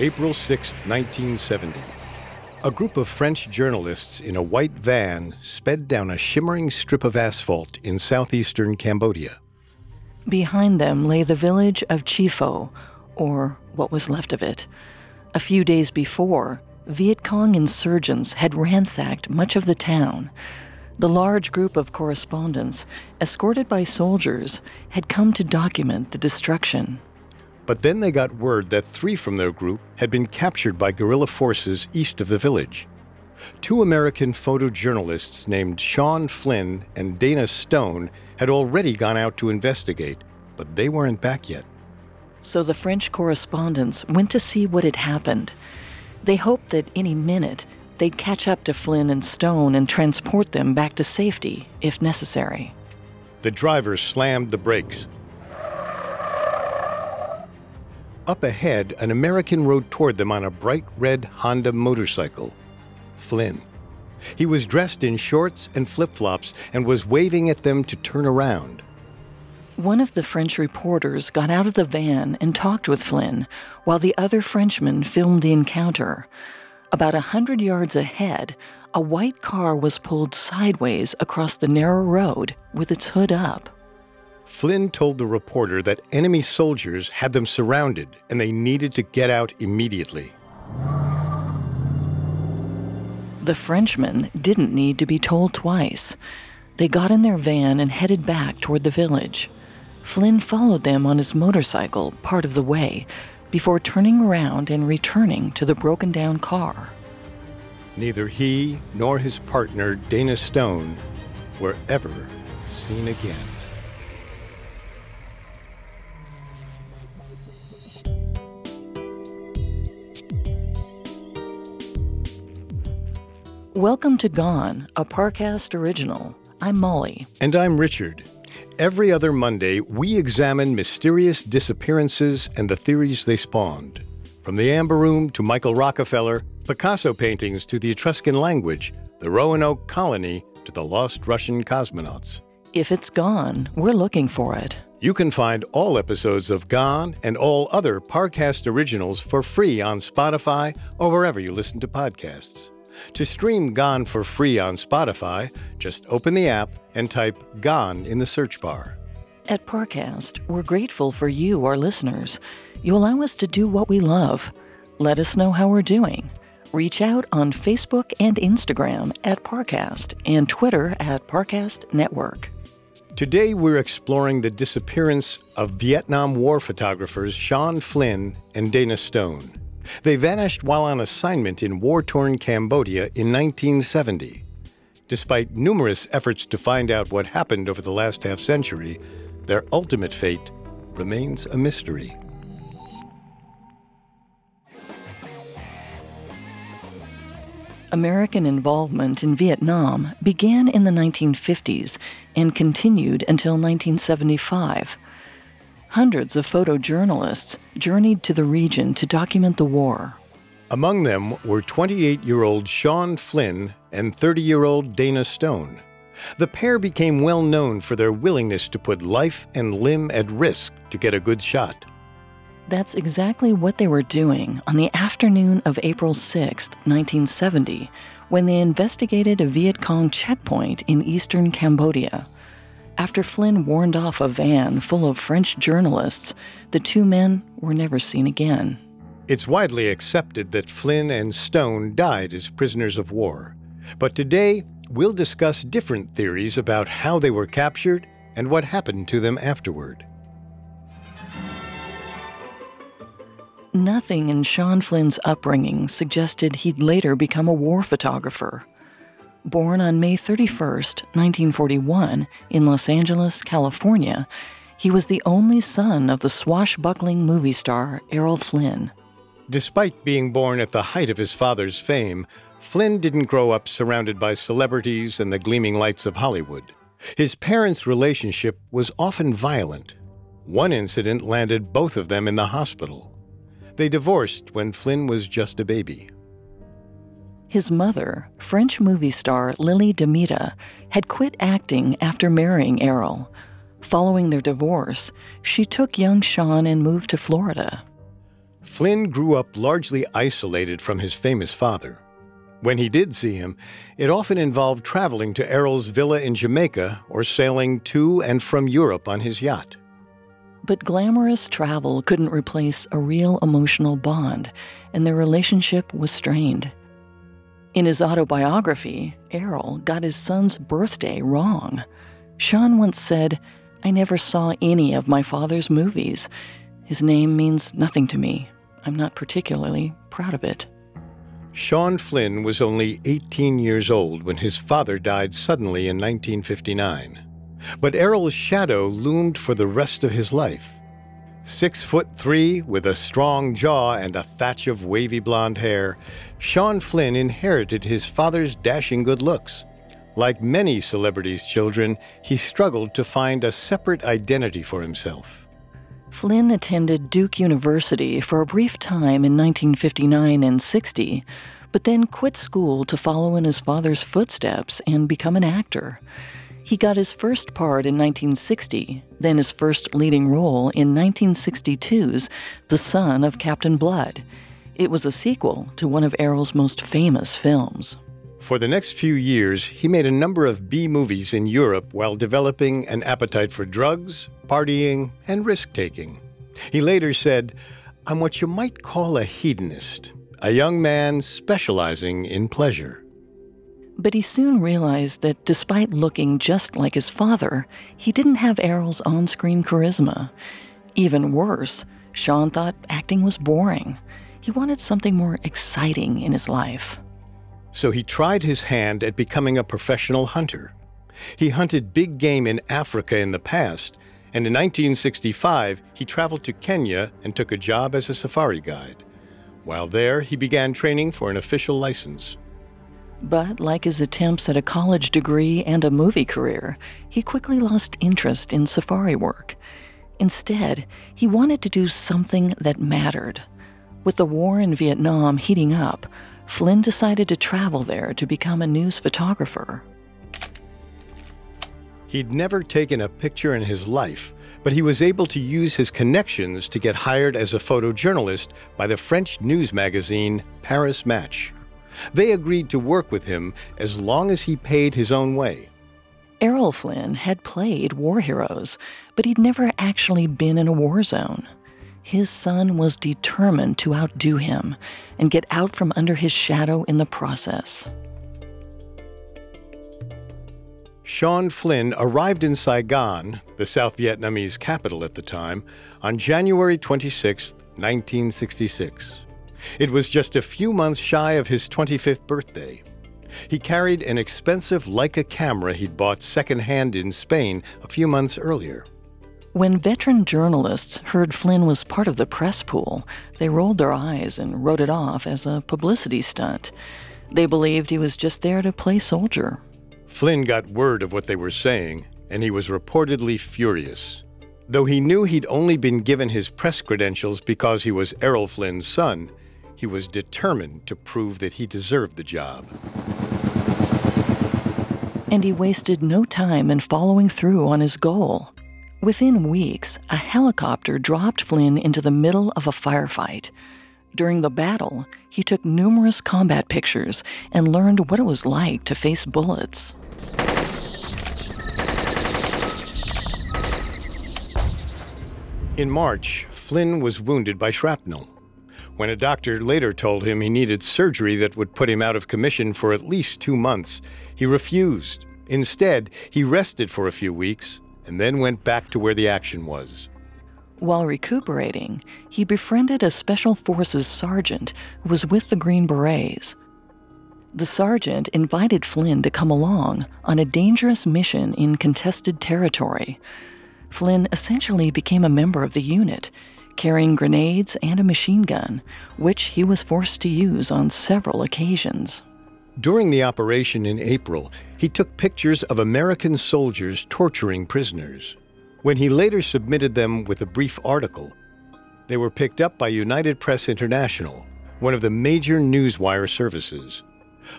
April 6, 1970. A group of French journalists in a white van sped down a shimmering strip of asphalt in southeastern Cambodia. Behind them lay the village of Chifo, or what was left of it. A few days before, Viet Cong insurgents had ransacked much of the town. The large group of correspondents, escorted by soldiers, had come to document the destruction. But then they got word that three from their group had been captured by guerrilla forces east of the village. Two American photojournalists named Sean Flynn and Dana Stone had already gone out to investigate, but they weren't back yet. So the French correspondents went to see what had happened. They hoped that any minute they'd catch up to Flynn and Stone and transport them back to safety, if necessary. The driver slammed the brakes. Up ahead, an American rode toward them on a bright red Honda motorcycle. Flynn. He was dressed in shorts and flip flops and was waving at them to turn around. One of the French reporters got out of the van and talked with Flynn, while the other Frenchman filmed the encounter. About a hundred yards ahead, a white car was pulled sideways across the narrow road with its hood up. Flynn told the reporter that enemy soldiers had them surrounded and they needed to get out immediately. The Frenchmen didn't need to be told twice. They got in their van and headed back toward the village. Flynn followed them on his motorcycle part of the way before turning around and returning to the broken down car. Neither he nor his partner, Dana Stone, were ever seen again. Welcome to Gone, a Parcast original. I'm Molly. And I'm Richard. Every other Monday, we examine mysterious disappearances and the theories they spawned. From the Amber Room to Michael Rockefeller, Picasso paintings to the Etruscan language, the Roanoke colony to the lost Russian cosmonauts. If it's gone, we're looking for it. You can find all episodes of Gone and all other Parcast originals for free on Spotify or wherever you listen to podcasts. To stream Gone for free on Spotify, just open the app and type Gone in the search bar. At Parcast, we're grateful for you, our listeners. You allow us to do what we love. Let us know how we're doing. Reach out on Facebook and Instagram at Parcast and Twitter at Parcast Network. Today, we're exploring the disappearance of Vietnam War photographers Sean Flynn and Dana Stone. They vanished while on assignment in war torn Cambodia in 1970. Despite numerous efforts to find out what happened over the last half century, their ultimate fate remains a mystery. American involvement in Vietnam began in the 1950s and continued until 1975. Hundreds of photojournalists journeyed to the region to document the war. Among them were 28 year old Sean Flynn and 30 year old Dana Stone. The pair became well known for their willingness to put life and limb at risk to get a good shot. That's exactly what they were doing on the afternoon of April 6, 1970, when they investigated a Viet Cong checkpoint in eastern Cambodia. After Flynn warned off a van full of French journalists, the two men were never seen again. It's widely accepted that Flynn and Stone died as prisoners of war. But today, we'll discuss different theories about how they were captured and what happened to them afterward. Nothing in Sean Flynn's upbringing suggested he'd later become a war photographer born on May 31, 1941, in Los Angeles, California, he was the only son of the swashbuckling movie star Errol Flynn. Despite being born at the height of his father's fame, Flynn didn't grow up surrounded by celebrities and the gleaming lights of Hollywood. His parents' relationship was often violent. One incident landed both of them in the hospital. They divorced when Flynn was just a baby. His mother, French movie star Lili Damita, had quit acting after marrying Errol. Following their divorce, she took young Sean and moved to Florida. Flynn grew up largely isolated from his famous father. When he did see him, it often involved traveling to Errol's villa in Jamaica or sailing to and from Europe on his yacht. But glamorous travel couldn't replace a real emotional bond, and their relationship was strained. In his autobiography, Errol got his son's birthday wrong. Sean once said, I never saw any of my father's movies. His name means nothing to me. I'm not particularly proud of it. Sean Flynn was only 18 years old when his father died suddenly in 1959. But Errol's shadow loomed for the rest of his life. Six foot three, with a strong jaw and a thatch of wavy blonde hair, Sean Flynn inherited his father's dashing good looks. Like many celebrities' children, he struggled to find a separate identity for himself. Flynn attended Duke University for a brief time in 1959 and 60, but then quit school to follow in his father's footsteps and become an actor. He got his first part in 1960, then his first leading role in 1962's The Son of Captain Blood. It was a sequel to one of Errol's most famous films. For the next few years, he made a number of B movies in Europe while developing an appetite for drugs, partying, and risk taking. He later said, I'm what you might call a hedonist, a young man specializing in pleasure. But he soon realized that despite looking just like his father, he didn't have Errol's on screen charisma. Even worse, Sean thought acting was boring. He wanted something more exciting in his life. So he tried his hand at becoming a professional hunter. He hunted big game in Africa in the past, and in 1965 he traveled to Kenya and took a job as a safari guide. While there, he began training for an official license. But like his attempts at a college degree and a movie career, he quickly lost interest in safari work. Instead, he wanted to do something that mattered. With the war in Vietnam heating up, Flynn decided to travel there to become a news photographer. He'd never taken a picture in his life, but he was able to use his connections to get hired as a photojournalist by the French news magazine Paris Match. They agreed to work with him as long as he paid his own way. Errol Flynn had played war heroes, but he'd never actually been in a war zone. His son was determined to outdo him and get out from under his shadow in the process. Sean Flynn arrived in Saigon, the South Vietnamese capital at the time, on January 26, 1966. It was just a few months shy of his 25th birthday. He carried an expensive Leica camera he'd bought secondhand in Spain a few months earlier. When veteran journalists heard Flynn was part of the press pool, they rolled their eyes and wrote it off as a publicity stunt. They believed he was just there to play soldier. Flynn got word of what they were saying, and he was reportedly furious. Though he knew he'd only been given his press credentials because he was Errol Flynn's son, he was determined to prove that he deserved the job. And he wasted no time in following through on his goal. Within weeks, a helicopter dropped Flynn into the middle of a firefight. During the battle, he took numerous combat pictures and learned what it was like to face bullets. In March, Flynn was wounded by shrapnel. When a doctor later told him he needed surgery that would put him out of commission for at least two months, he refused. Instead, he rested for a few weeks and then went back to where the action was. While recuperating, he befriended a Special Forces sergeant who was with the Green Berets. The sergeant invited Flynn to come along on a dangerous mission in contested territory. Flynn essentially became a member of the unit, carrying grenades and a machine gun, which he was forced to use on several occasions. During the operation in April, he took pictures of American soldiers torturing prisoners. When he later submitted them with a brief article, they were picked up by United Press International, one of the major newswire services.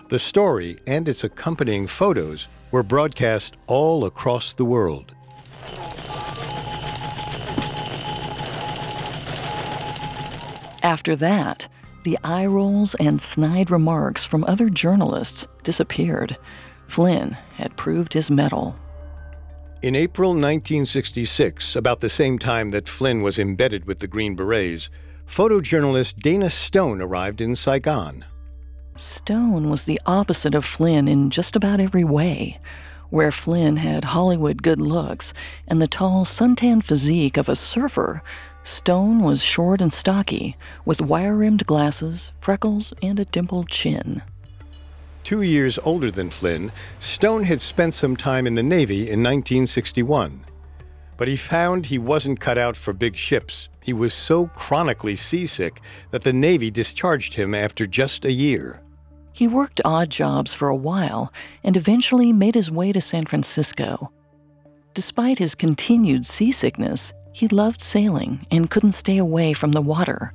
The story and its accompanying photos were broadcast all across the world. After that, the eye rolls and snide remarks from other journalists disappeared. Flynn had proved his mettle. In April 1966, about the same time that Flynn was embedded with the Green Berets, photojournalist Dana Stone arrived in Saigon. Stone was the opposite of Flynn in just about every way. Where Flynn had Hollywood good looks and the tall, suntan physique of a surfer, Stone was short and stocky, with wire rimmed glasses, freckles, and a dimpled chin. Two years older than Flynn, Stone had spent some time in the Navy in 1961. But he found he wasn't cut out for big ships. He was so chronically seasick that the Navy discharged him after just a year. He worked odd jobs for a while and eventually made his way to San Francisco. Despite his continued seasickness, he loved sailing and couldn't stay away from the water.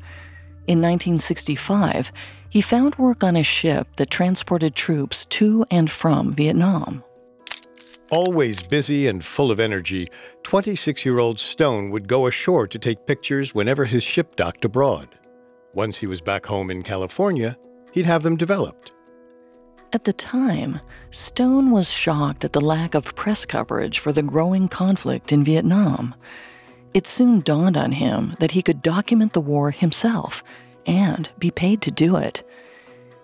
In 1965, he found work on a ship that transported troops to and from Vietnam. Always busy and full of energy, 26 year old Stone would go ashore to take pictures whenever his ship docked abroad. Once he was back home in California, he'd have them developed. At the time, Stone was shocked at the lack of press coverage for the growing conflict in Vietnam. It soon dawned on him that he could document the war himself and be paid to do it.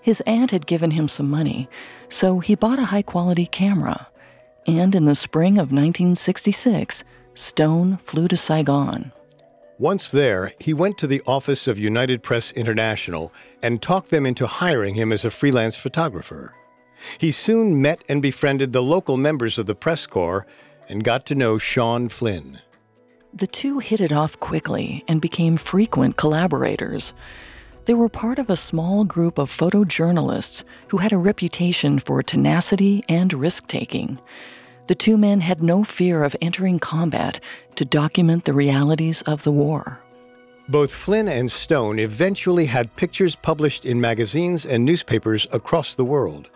His aunt had given him some money, so he bought a high quality camera. And in the spring of 1966, Stone flew to Saigon. Once there, he went to the office of United Press International and talked them into hiring him as a freelance photographer. He soon met and befriended the local members of the press corps and got to know Sean Flynn. The two hit it off quickly and became frequent collaborators. They were part of a small group of photojournalists who had a reputation for tenacity and risk taking. The two men had no fear of entering combat to document the realities of the war. Both Flynn and Stone eventually had pictures published in magazines and newspapers across the world.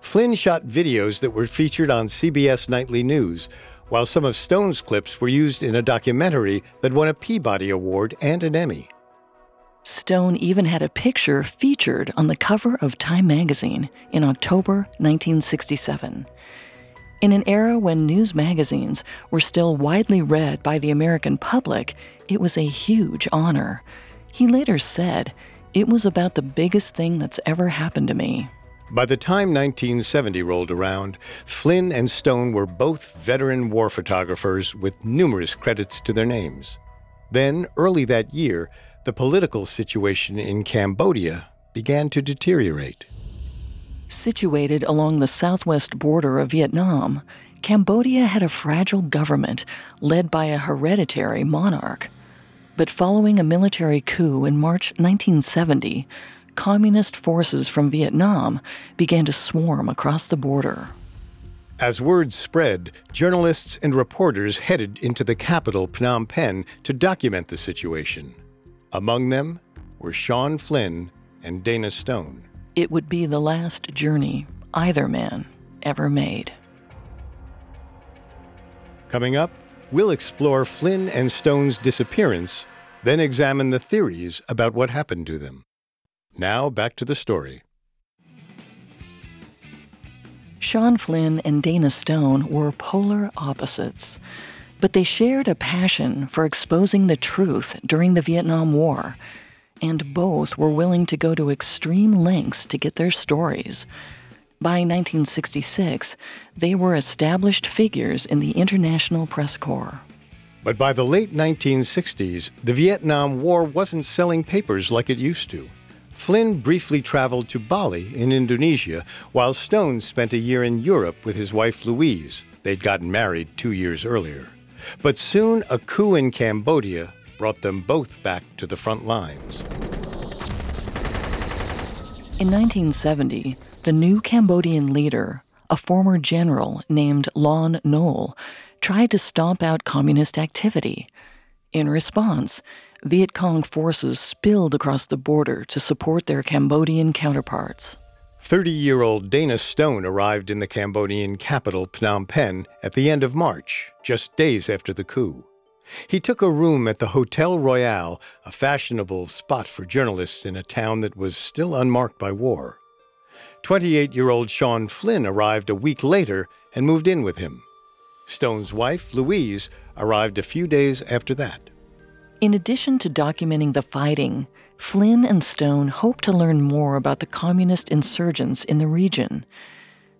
Flynn shot videos that were featured on CBS Nightly News, while some of Stone's clips were used in a documentary that won a Peabody Award and an Emmy. Stone even had a picture featured on the cover of Time magazine in October 1967. In an era when news magazines were still widely read by the American public, it was a huge honor. He later said, It was about the biggest thing that's ever happened to me. By the time 1970 rolled around, Flynn and Stone were both veteran war photographers with numerous credits to their names. Then, early that year, the political situation in Cambodia began to deteriorate. Situated along the southwest border of Vietnam, Cambodia had a fragile government led by a hereditary monarch. But following a military coup in March 1970, communist forces from Vietnam began to swarm across the border. As word spread, journalists and reporters headed into the capital, Phnom Penh, to document the situation. Among them were Sean Flynn and Dana Stone. It would be the last journey either man ever made. Coming up, we'll explore Flynn and Stone's disappearance, then examine the theories about what happened to them. Now back to the story. Sean Flynn and Dana Stone were polar opposites, but they shared a passion for exposing the truth during the Vietnam War, and both were willing to go to extreme lengths to get their stories. By 1966, they were established figures in the International Press Corps. But by the late 1960s, the Vietnam War wasn't selling papers like it used to. Flynn briefly traveled to Bali in Indonesia, while Stone spent a year in Europe with his wife Louise. They'd gotten married two years earlier. But soon a coup in Cambodia brought them both back to the front lines. In 1970, the new Cambodian leader, a former general named Lon Nol, tried to stomp out communist activity. In response, Viet Cong forces spilled across the border to support their Cambodian counterparts. 30 year old Dana Stone arrived in the Cambodian capital, Phnom Penh, at the end of March, just days after the coup. He took a room at the Hotel Royal, a fashionable spot for journalists in a town that was still unmarked by war. 28 year old Sean Flynn arrived a week later and moved in with him. Stone's wife, Louise, arrived a few days after that. In addition to documenting the fighting, Flynn and Stone hoped to learn more about the communist insurgents in the region.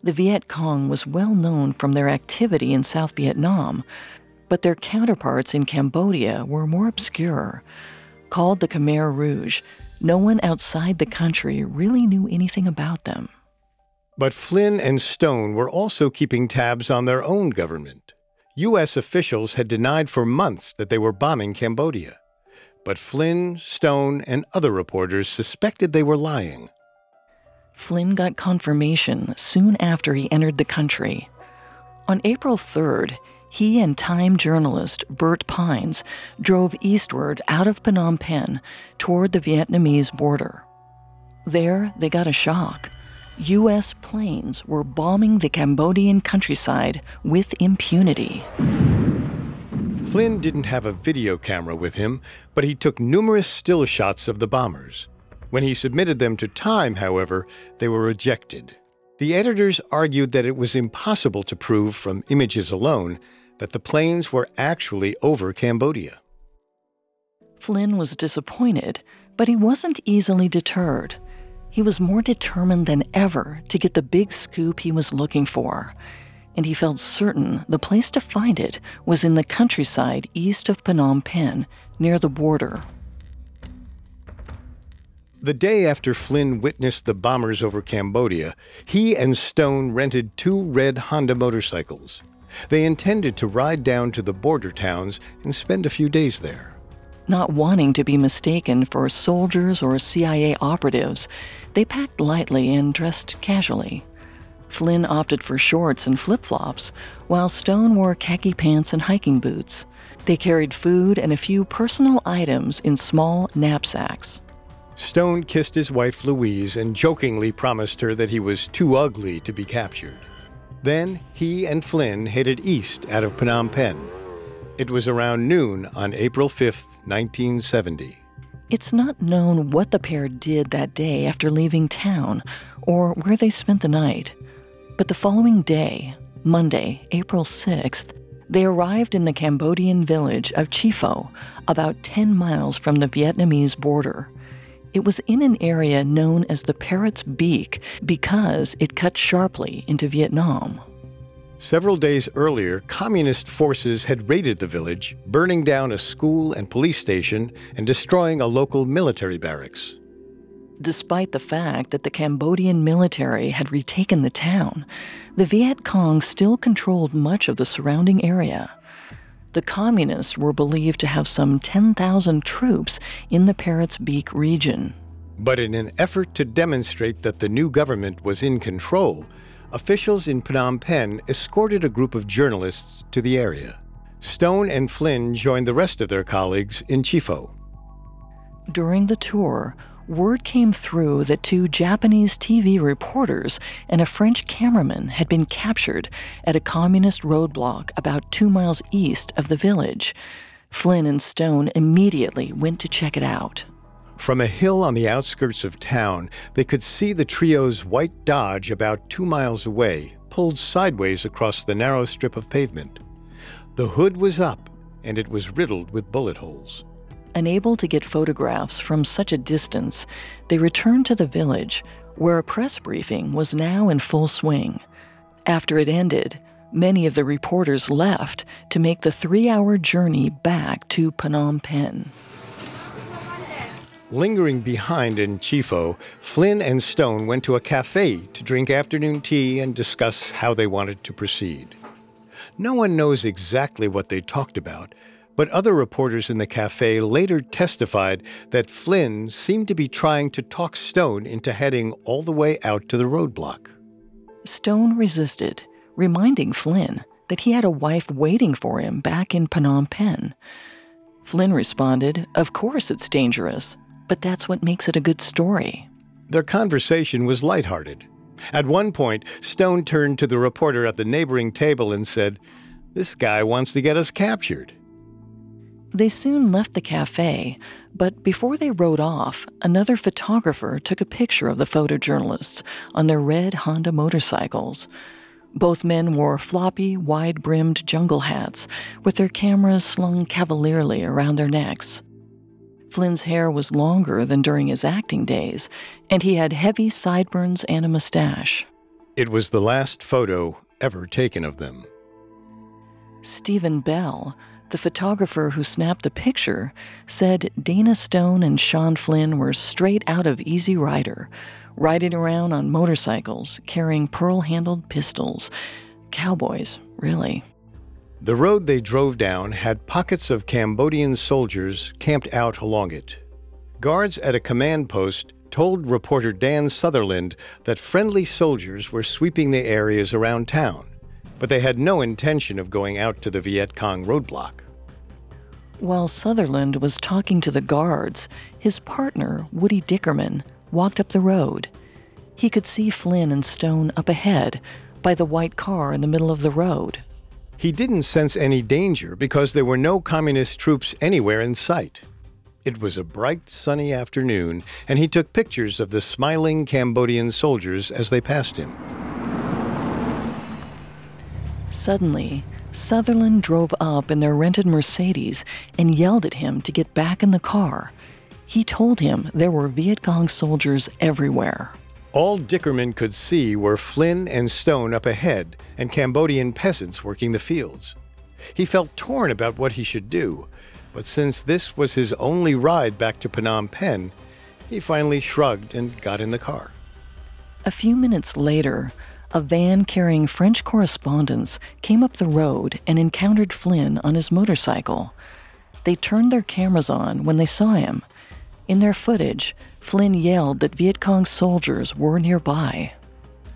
The Viet Cong was well known from their activity in South Vietnam, but their counterparts in Cambodia were more obscure. Called the Khmer Rouge, no one outside the country really knew anything about them. But Flynn and Stone were also keeping tabs on their own government. U.S. officials had denied for months that they were bombing Cambodia. But Flynn, Stone, and other reporters suspected they were lying. Flynn got confirmation soon after he entered the country. On April 3rd, he and Time journalist Bert Pines drove eastward out of Phnom Penh toward the Vietnamese border. There, they got a shock. U.S. planes were bombing the Cambodian countryside with impunity. Flynn didn't have a video camera with him, but he took numerous still shots of the bombers. When he submitted them to Time, however, they were rejected. The editors argued that it was impossible to prove from images alone that the planes were actually over Cambodia. Flynn was disappointed, but he wasn't easily deterred. He was more determined than ever to get the big scoop he was looking for, and he felt certain the place to find it was in the countryside east of Phnom Penh, near the border. The day after Flynn witnessed the bombers over Cambodia, he and Stone rented two red Honda motorcycles. They intended to ride down to the border towns and spend a few days there. Not wanting to be mistaken for soldiers or CIA operatives, they packed lightly and dressed casually. Flynn opted for shorts and flip flops, while Stone wore khaki pants and hiking boots. They carried food and a few personal items in small knapsacks. Stone kissed his wife Louise and jokingly promised her that he was too ugly to be captured. Then he and Flynn headed east out of Phnom Penh. It was around noon on April 5, 1970. It's not known what the pair did that day after leaving town or where they spent the night. But the following day, Monday, April 6th, they arrived in the Cambodian village of Chifo, about 10 miles from the Vietnamese border. It was in an area known as the Parrot's Beak because it cut sharply into Vietnam. Several days earlier, communist forces had raided the village, burning down a school and police station and destroying a local military barracks. Despite the fact that the Cambodian military had retaken the town, the Viet Cong still controlled much of the surrounding area. The communists were believed to have some 10,000 troops in the Parrot's Beak region. But in an effort to demonstrate that the new government was in control, officials in Phnom Penh escorted a group of journalists to the area. Stone and Flynn joined the rest of their colleagues in Chi Pho. During the tour, word came through that two Japanese TV reporters and a French cameraman had been captured at a communist roadblock about two miles east of the village. Flynn and Stone immediately went to check it out. From a hill on the outskirts of town, they could see the trio's white Dodge about two miles away, pulled sideways across the narrow strip of pavement. The hood was up, and it was riddled with bullet holes. Unable to get photographs from such a distance, they returned to the village, where a press briefing was now in full swing. After it ended, many of the reporters left to make the three hour journey back to Phnom Penh. Lingering behind in Chi Pho, Flynn and Stone went to a cafe to drink afternoon tea and discuss how they wanted to proceed. No one knows exactly what they talked about, but other reporters in the cafe later testified that Flynn seemed to be trying to talk Stone into heading all the way out to the roadblock. Stone resisted, reminding Flynn that he had a wife waiting for him back in Phnom Penh. Flynn responded, Of course it's dangerous but that's what makes it a good story. Their conversation was lighthearted. At one point, Stone turned to the reporter at the neighboring table and said, This guy wants to get us captured. They soon left the cafe, but before they rode off, another photographer took a picture of the photojournalists on their red Honda motorcycles. Both men wore floppy, wide brimmed jungle hats with their cameras slung cavalierly around their necks. Flynn's hair was longer than during his acting days, and he had heavy sideburns and a mustache. It was the last photo ever taken of them. Stephen Bell, the photographer who snapped the picture, said Dana Stone and Sean Flynn were straight out of Easy Rider, riding around on motorcycles, carrying pearl handled pistols. Cowboys, really. The road they drove down had pockets of Cambodian soldiers camped out along it. Guards at a command post told reporter Dan Sutherland that friendly soldiers were sweeping the areas around town, but they had no intention of going out to the Viet Cong roadblock. While Sutherland was talking to the guards, his partner, Woody Dickerman, walked up the road. He could see Flynn and Stone up ahead by the white car in the middle of the road. He didn't sense any danger because there were no communist troops anywhere in sight. It was a bright, sunny afternoon, and he took pictures of the smiling Cambodian soldiers as they passed him. Suddenly, Sutherland drove up in their rented Mercedes and yelled at him to get back in the car. He told him there were Viet Cong soldiers everywhere. All Dickerman could see were Flynn and Stone up ahead and Cambodian peasants working the fields. He felt torn about what he should do, but since this was his only ride back to Phnom Penh, he finally shrugged and got in the car. A few minutes later, a van carrying French correspondents came up the road and encountered Flynn on his motorcycle. They turned their cameras on when they saw him. In their footage, Flynn yelled that Viet Cong soldiers were nearby.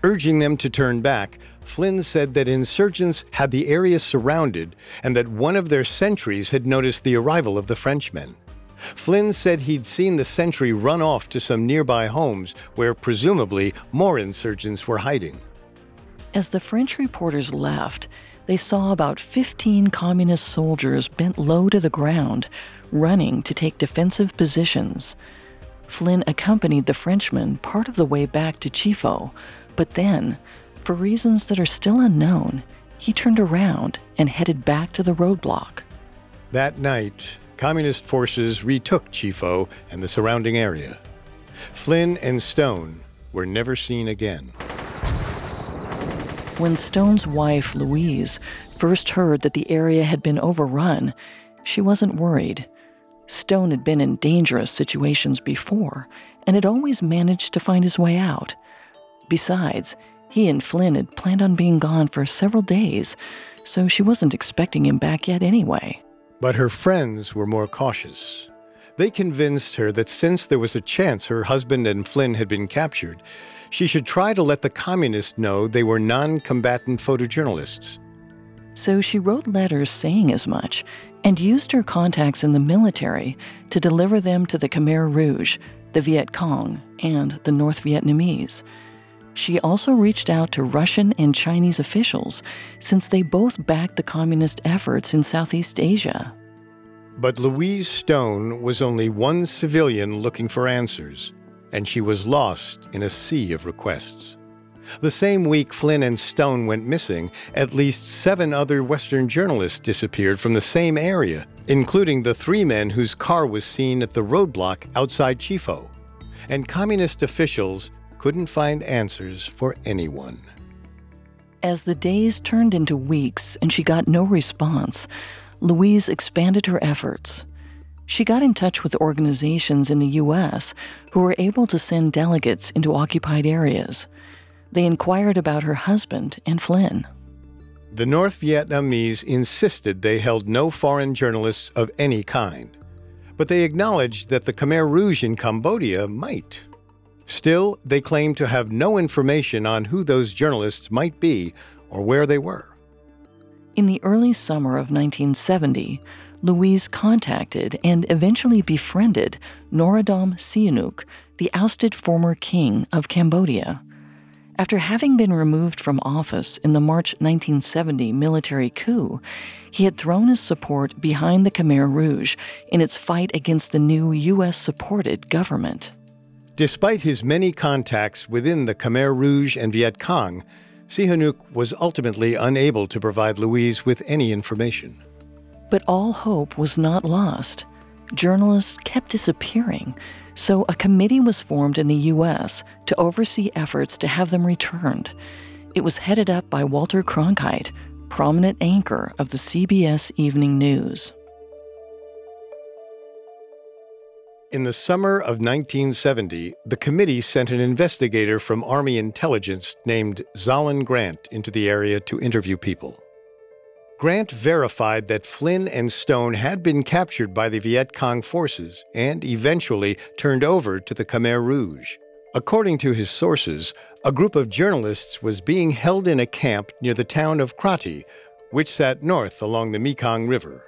Urging them to turn back, Flynn said that insurgents had the area surrounded and that one of their sentries had noticed the arrival of the Frenchmen. Flynn said he'd seen the sentry run off to some nearby homes where presumably more insurgents were hiding. As the French reporters left, they saw about 15 communist soldiers bent low to the ground, running to take defensive positions. Flynn accompanied the Frenchman part of the way back to Chi Pho, but then, for reasons that are still unknown, he turned around and headed back to the roadblock. That night, communist forces retook Chi Pho and the surrounding area. Flynn and Stone were never seen again. When Stone's wife, Louise, first heard that the area had been overrun, she wasn't worried. Stone had been in dangerous situations before and had always managed to find his way out. Besides, he and Flynn had planned on being gone for several days, so she wasn't expecting him back yet anyway. But her friends were more cautious. They convinced her that since there was a chance her husband and Flynn had been captured, she should try to let the communists know they were non combatant photojournalists. So she wrote letters saying as much and used her contacts in the military to deliver them to the Khmer Rouge, the Viet Cong, and the North Vietnamese. She also reached out to Russian and Chinese officials since they both backed the communist efforts in Southeast Asia. But Louise Stone was only one civilian looking for answers, and she was lost in a sea of requests. The same week Flynn and Stone went missing, at least seven other Western journalists disappeared from the same area, including the three men whose car was seen at the roadblock outside Chi Pho. And communist officials couldn't find answers for anyone. As the days turned into weeks and she got no response, Louise expanded her efforts. She got in touch with organizations in the U.S. who were able to send delegates into occupied areas. They inquired about her husband and Flynn. The North Vietnamese insisted they held no foreign journalists of any kind, but they acknowledged that the Khmer Rouge in Cambodia might. Still, they claimed to have no information on who those journalists might be or where they were. In the early summer of 1970, Louise contacted and eventually befriended Norodom Sihanouk, the ousted former king of Cambodia. After having been removed from office in the March 1970 military coup, he had thrown his support behind the Khmer Rouge in its fight against the new U.S. supported government. Despite his many contacts within the Khmer Rouge and Viet Cong, Sihanouk was ultimately unable to provide Louise with any information. But all hope was not lost. Journalists kept disappearing, so a committee was formed in the U.S. to oversee efforts to have them returned. It was headed up by Walter Cronkite, prominent anchor of the CBS Evening News. In the summer of 1970, the committee sent an investigator from Army intelligence named Zalin Grant into the area to interview people. Grant verified that Flynn and Stone had been captured by the Viet Cong forces and eventually turned over to the Khmer Rouge. According to his sources, a group of journalists was being held in a camp near the town of Kratie, which sat north along the Mekong River.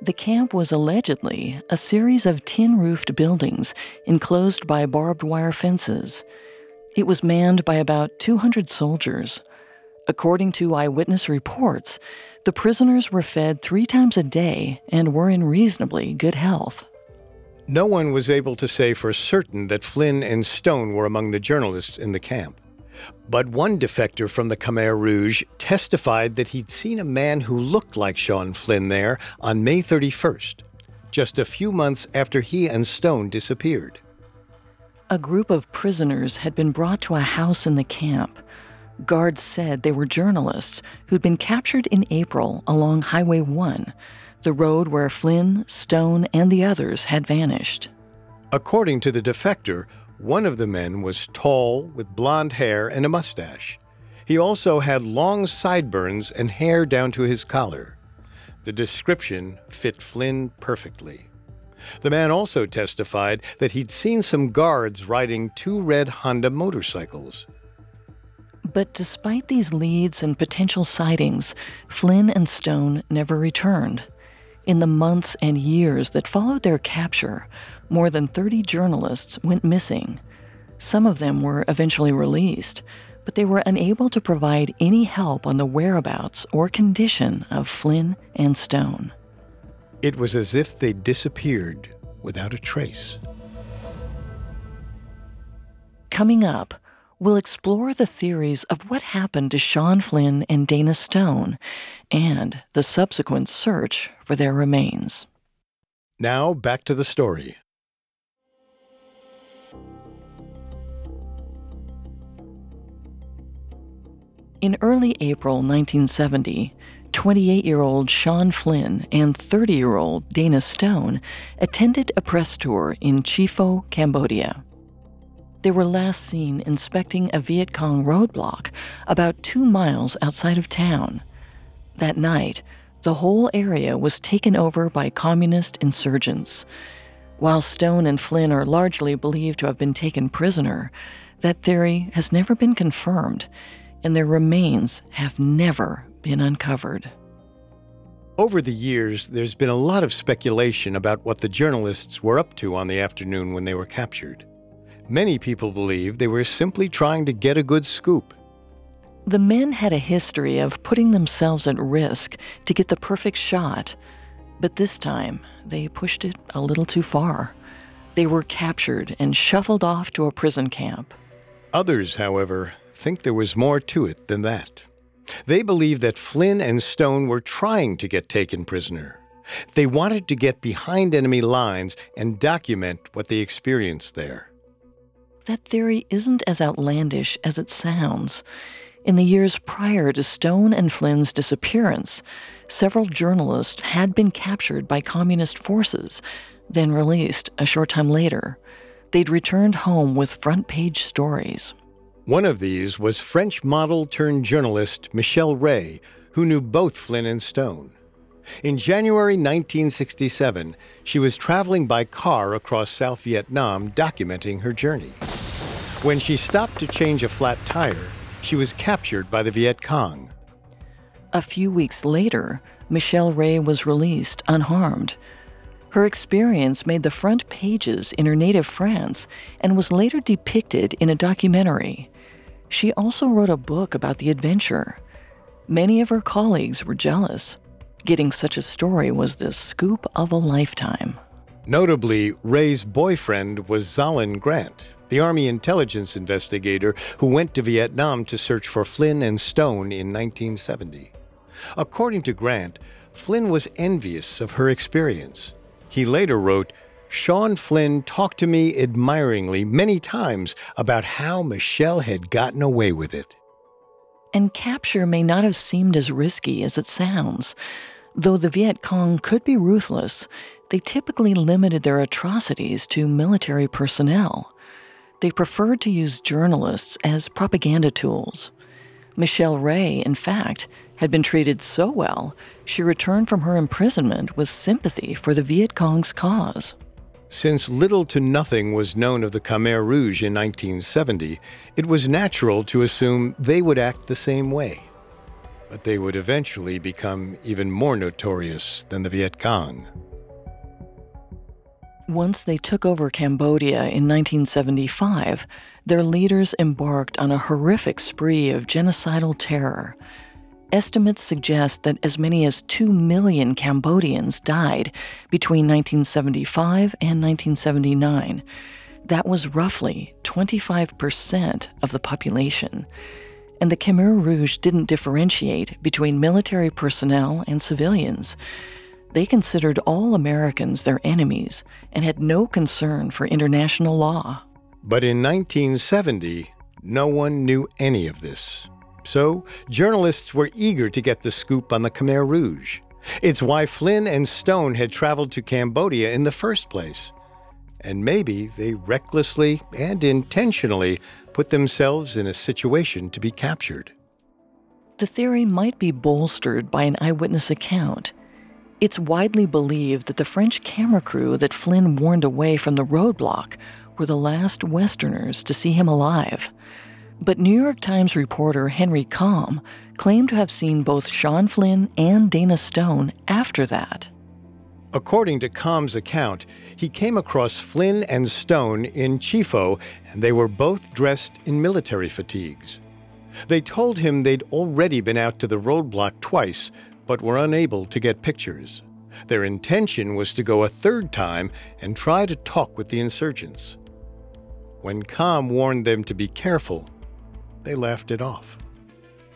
The camp was allegedly a series of tin roofed buildings enclosed by barbed wire fences. It was manned by about 200 soldiers. According to eyewitness reports, the prisoners were fed three times a day and were in reasonably good health. No one was able to say for certain that Flynn and Stone were among the journalists in the camp. But one defector from the Khmer Rouge testified that he'd seen a man who looked like Sean Flynn there on May 31st, just a few months after he and Stone disappeared. A group of prisoners had been brought to a house in the camp. Guards said they were journalists who'd been captured in April along Highway 1, the road where Flynn, Stone, and the others had vanished. According to the defector, one of the men was tall, with blond hair and a mustache. He also had long sideburns and hair down to his collar. The description fit Flynn perfectly. The man also testified that he'd seen some guards riding two red Honda motorcycles. But despite these leads and potential sightings, Flynn and Stone never returned. In the months and years that followed their capture, more than 30 journalists went missing. Some of them were eventually released, but they were unable to provide any help on the whereabouts or condition of Flynn and Stone. It was as if they disappeared without a trace. Coming up, we'll explore the theories of what happened to Sean Flynn and Dana Stone and the subsequent search for their remains. Now, back to the story. In early April 1970, 28 year old Sean Flynn and 30 year old Dana Stone attended a press tour in Chifo, Cambodia. They were last seen inspecting a Viet Cong roadblock about two miles outside of town. That night, the whole area was taken over by communist insurgents. While Stone and Flynn are largely believed to have been taken prisoner, that theory has never been confirmed and their remains have never been uncovered. Over the years, there's been a lot of speculation about what the journalists were up to on the afternoon when they were captured. Many people believe they were simply trying to get a good scoop. The men had a history of putting themselves at risk to get the perfect shot, but this time they pushed it a little too far. They were captured and shuffled off to a prison camp. Others, however, think there was more to it than that. They believe that Flynn and Stone were trying to get taken prisoner. They wanted to get behind enemy lines and document what they experienced there. That theory isn't as outlandish as it sounds. In the years prior to Stone and Flynn's disappearance, several journalists had been captured by communist forces, then released a short time later. They'd returned home with front page stories. One of these was French model turned journalist Michelle Ray, who knew both Flynn and Stone. In January 1967, she was traveling by car across South Vietnam documenting her journey. When she stopped to change a flat tire, she was captured by the Viet Cong. A few weeks later, Michelle Ray was released unharmed. Her experience made the front pages in her native France and was later depicted in a documentary. She also wrote a book about the adventure. Many of her colleagues were jealous. Getting such a story was the scoop of a lifetime. Notably, Ray's boyfriend was Zalin Grant, the Army intelligence investigator who went to Vietnam to search for Flynn and Stone in 1970. According to Grant, Flynn was envious of her experience. He later wrote, Sean Flynn talked to me admiringly many times about how Michelle had gotten away with it. And capture may not have seemed as risky as it sounds. Though the Viet Cong could be ruthless, they typically limited their atrocities to military personnel. They preferred to use journalists as propaganda tools. Michelle Ray, in fact, had been treated so well, she returned from her imprisonment with sympathy for the Viet Cong's cause. Since little to nothing was known of the Khmer Rouge in 1970, it was natural to assume they would act the same way. But they would eventually become even more notorious than the Viet Cong. Once they took over Cambodia in 1975, their leaders embarked on a horrific spree of genocidal terror. Estimates suggest that as many as 2 million Cambodians died between 1975 and 1979. That was roughly 25% of the population. And the Khmer Rouge didn't differentiate between military personnel and civilians. They considered all Americans their enemies and had no concern for international law. But in 1970, no one knew any of this. So, journalists were eager to get the scoop on the Khmer Rouge. It's why Flynn and Stone had traveled to Cambodia in the first place. And maybe they recklessly and intentionally put themselves in a situation to be captured. The theory might be bolstered by an eyewitness account. It's widely believed that the French camera crew that Flynn warned away from the roadblock were the last Westerners to see him alive. But New York Times reporter Henry Kamm claimed to have seen both Sean Flynn and Dana Stone after that. According to Kamm's account, he came across Flynn and Stone in Chi Pho, and they were both dressed in military fatigues. They told him they'd already been out to the roadblock twice, but were unable to get pictures. Their intention was to go a third time and try to talk with the insurgents. When Kamm warned them to be careful, they laughed it off.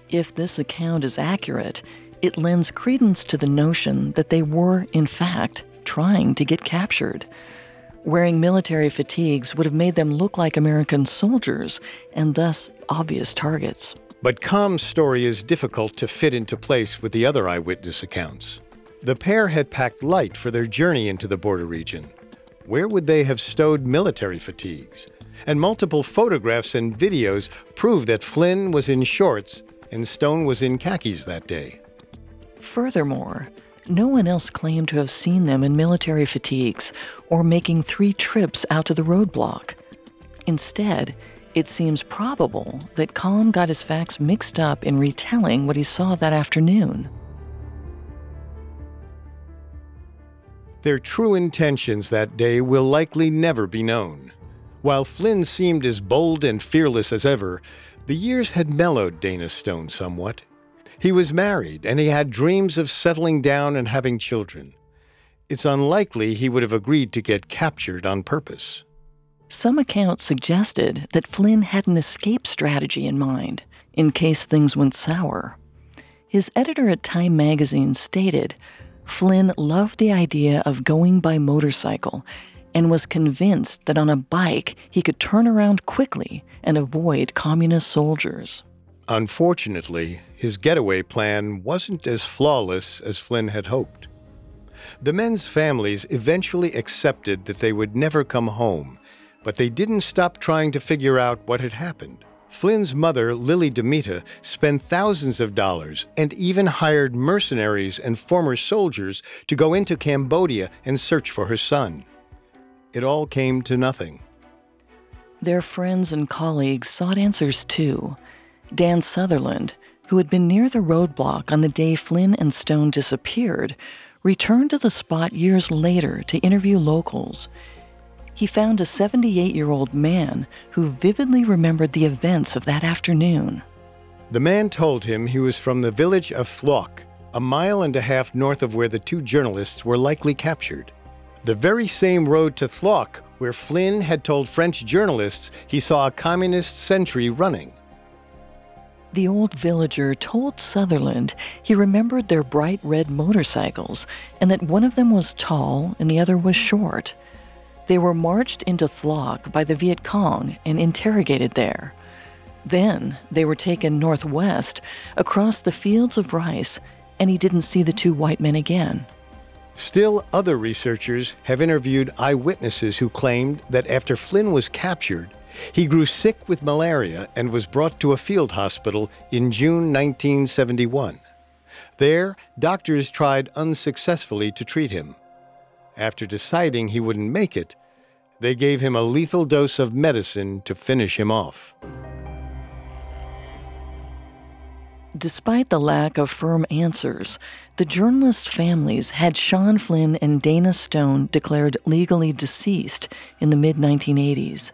If this account is accurate, it lends credence to the notion that they were, in fact, trying to get captured. Wearing military fatigues would have made them look like American soldiers and thus obvious targets. But Kamm's story is difficult to fit into place with the other eyewitness accounts. The pair had packed light for their journey into the border region. Where would they have stowed military fatigues? and multiple photographs and videos prove that Flynn was in shorts and Stone was in khakis that day. Furthermore, no one else claimed to have seen them in military fatigues or making three trips out to the roadblock. Instead, it seems probable that Kamm got his facts mixed up in retelling what he saw that afternoon. Their true intentions that day will likely never be known. While Flynn seemed as bold and fearless as ever, the years had mellowed Dana Stone somewhat. He was married and he had dreams of settling down and having children. It's unlikely he would have agreed to get captured on purpose. Some accounts suggested that Flynn had an escape strategy in mind in case things went sour. His editor at Time magazine stated Flynn loved the idea of going by motorcycle and was convinced that on a bike he could turn around quickly and avoid communist soldiers. Unfortunately, his getaway plan wasn't as flawless as Flynn had hoped. The men's families eventually accepted that they would never come home, but they didn't stop trying to figure out what had happened. Flynn's mother, Lili Damita, spent thousands of dollars and even hired mercenaries and former soldiers to go into Cambodia and search for her son it all came to nothing. Their friends and colleagues sought answers too. Dan Sutherland, who had been near the roadblock on the day Flynn and Stone disappeared, returned to the spot years later to interview locals. He found a 78 year old man who vividly remembered the events of that afternoon. The man told him he was from the village of Thlock, a mile and a half north of where the two journalists were likely captured. The very same road to Thlock where Flynn had told French journalists he saw a communist sentry running. The old villager told Sutherland he remembered their bright red motorcycles and that one of them was tall and the other was short. They were marched into Thlock by the Viet Cong and interrogated there. Then they were taken northwest across the fields of rice, and he didn't see the two white men again. Still, other researchers have interviewed eyewitnesses who claimed that after Flynn was captured, he grew sick with malaria and was brought to a field hospital in June 1971. There, doctors tried unsuccessfully to treat him. After deciding he wouldn't make it, they gave him a lethal dose of medicine to finish him off. Despite the lack of firm answers, the journalists' families had Sean Flynn and Dana Stone declared legally deceased in the mid 1980s.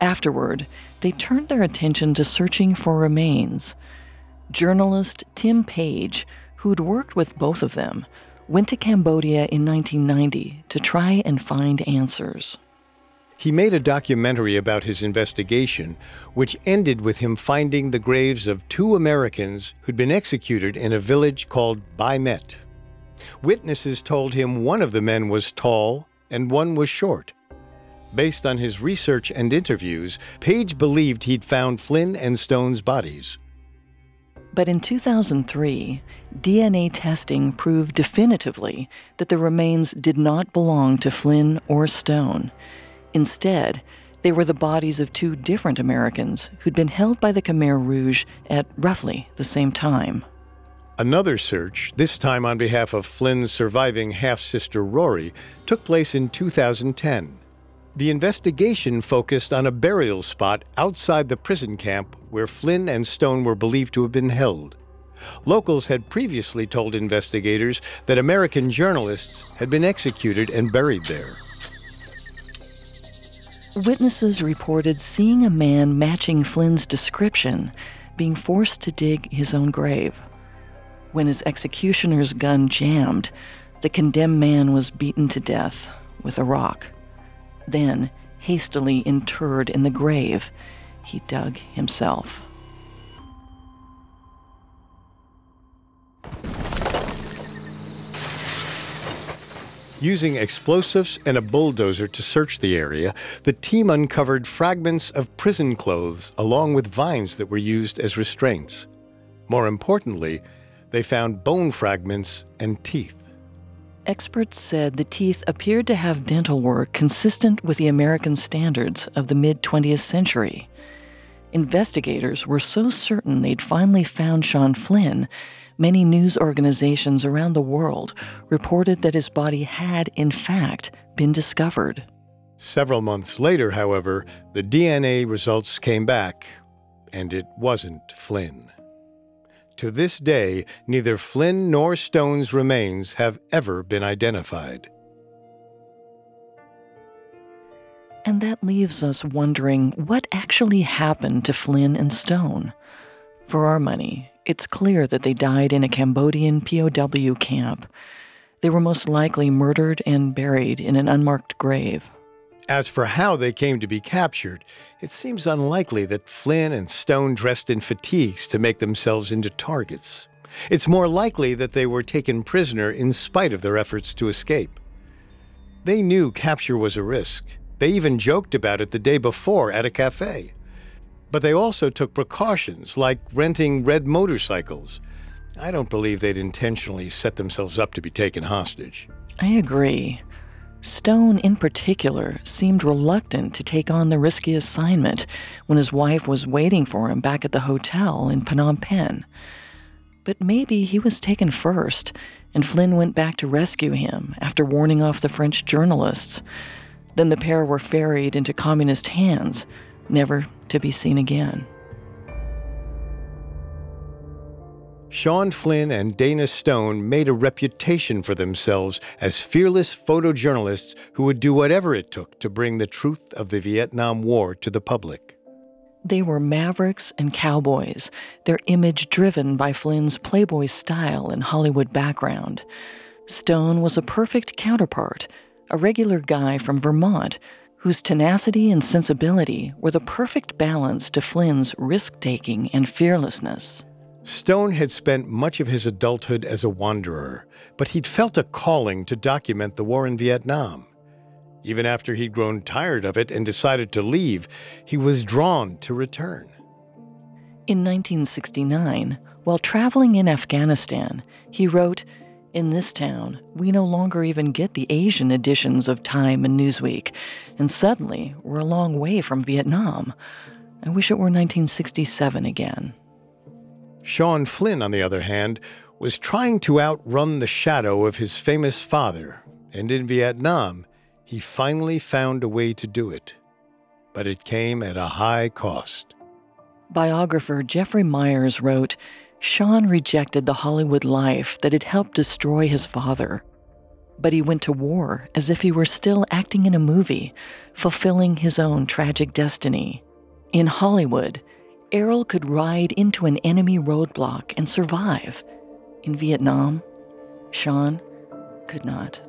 Afterward, they turned their attention to searching for remains. Journalist Tim Page, who'd worked with both of them, went to Cambodia in 1990 to try and find answers. He made a documentary about his investigation, which ended with him finding the graves of two Americans who'd been executed in a village called Bai Met. Witnesses told him one of the men was tall and one was short. Based on his research and interviews, Page believed he'd found Flynn and Stone's bodies. But in 2003, DNA testing proved definitively that the remains did not belong to Flynn or Stone. Instead, they were the bodies of two different Americans who'd been held by the Khmer Rouge at roughly the same time. Another search, this time on behalf of Flynn's surviving half sister Rory, took place in 2010. The investigation focused on a burial spot outside the prison camp where Flynn and Stone were believed to have been held. Locals had previously told investigators that American journalists had been executed and buried there. Witnesses reported seeing a man matching Flynn's description being forced to dig his own grave. When his executioner's gun jammed, the condemned man was beaten to death with a rock. Then, hastily interred in the grave he dug himself. Using explosives and a bulldozer to search the area, the team uncovered fragments of prison clothes along with vines that were used as restraints. More importantly, they found bone fragments and teeth. Experts said the teeth appeared to have dental work consistent with the American standards of the mid 20th century. Investigators were so certain they'd finally found Sean Flynn many news organizations around the world reported that his body had, in fact, been discovered. Several months later, however, the DNA results came back, and it wasn't Flynn. To this day, neither Flynn nor Stone's remains have ever been identified. And that leaves us wondering what actually happened to Flynn and Stone. For our money, it's clear that they died in a Cambodian POW camp. They were most likely murdered and buried in an unmarked grave. As for how they came to be captured, it seems unlikely that Flynn and Stone dressed in fatigues to make themselves into targets. It's more likely that they were taken prisoner in spite of their efforts to escape. They knew capture was a risk. They even joked about it the day before at a cafe. But they also took precautions, like renting red motorcycles. I don't believe they'd intentionally set themselves up to be taken hostage. I agree. Stone, in particular, seemed reluctant to take on the risky assignment when his wife was waiting for him back at the hotel in Phnom Penh. But maybe he was taken first, and Flynn went back to rescue him after warning off the French journalists. Then the pair were ferried into communist hands, never to be seen again. Sean Flynn and Dana Stone made a reputation for themselves as fearless photojournalists who would do whatever it took to bring the truth of the Vietnam War to the public. They were mavericks and cowboys, their image driven by Flynn's Playboy style and Hollywood background. Stone was a perfect counterpart, a regular guy from Vermont whose tenacity and sensibility were the perfect balance to Flynn's risk taking and fearlessness. Stone had spent much of his adulthood as a wanderer, but he'd felt a calling to document the war in Vietnam. Even after he'd grown tired of it and decided to leave, he was drawn to return. In 1969, while traveling in Afghanistan, he wrote, In this town, we no longer even get the Asian editions of Time and Newsweek, and suddenly we're a long way from Vietnam. I wish it were 1967 again. Sean Flynn, on the other hand, was trying to outrun the shadow of his famous father, and in Vietnam, he finally found a way to do it. But it came at a high cost. Biographer Jeffrey Meyers wrote Sean rejected the Hollywood life that had helped destroy his father. But he went to war as if he were still acting in a movie, fulfilling his own tragic destiny. In Hollywood, Errol could ride into an enemy roadblock and survive. In Vietnam, Sean could not.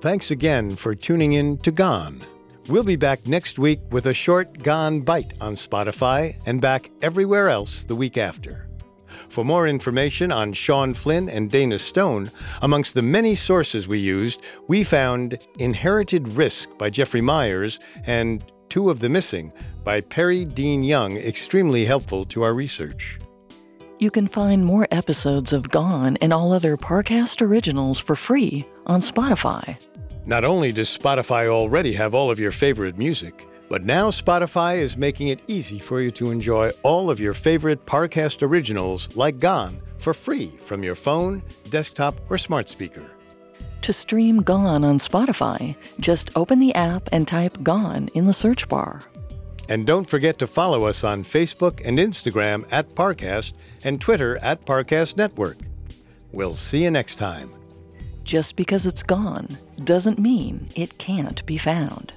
Thanks again for tuning in to Gone. We'll be back next week with a short Gone Bite on Spotify and back everywhere else the week after. For more information on Sean Flynn and Dana Stone, amongst the many sources we used, we found Inherited Risk by Jeffrey Meyers and Two of the Missing by Perry Dean Young extremely helpful to our research. You can find more episodes of Gone and all other Parcast originals for free on Spotify. Not only does Spotify already have all of your favorite music, but now Spotify is making it easy for you to enjoy all of your favorite Parcast originals like Gone for free from your phone, desktop, or smart speaker. To stream Gone on Spotify, just open the app and type Gone in the search bar. And don't forget to follow us on Facebook and Instagram at Parcast and Twitter at Parcast Network. We'll see you next time. Just because it's gone doesn't mean it can't be found.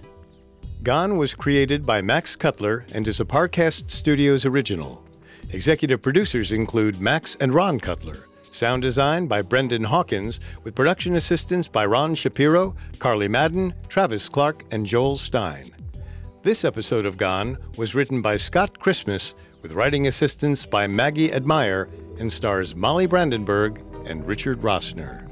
Gone was created by Max Cutler and is a Parcast Studios original. Executive producers include Max and Ron Cutler. Sound design by Brendan Hawkins, with production assistance by Ron Shapiro, Carly Madden, Travis Clark, and Joel Stein. This episode of Gone was written by Scott Christmas, with writing assistance by Maggie Admire, and stars Molly Brandenburg and Richard Rossner.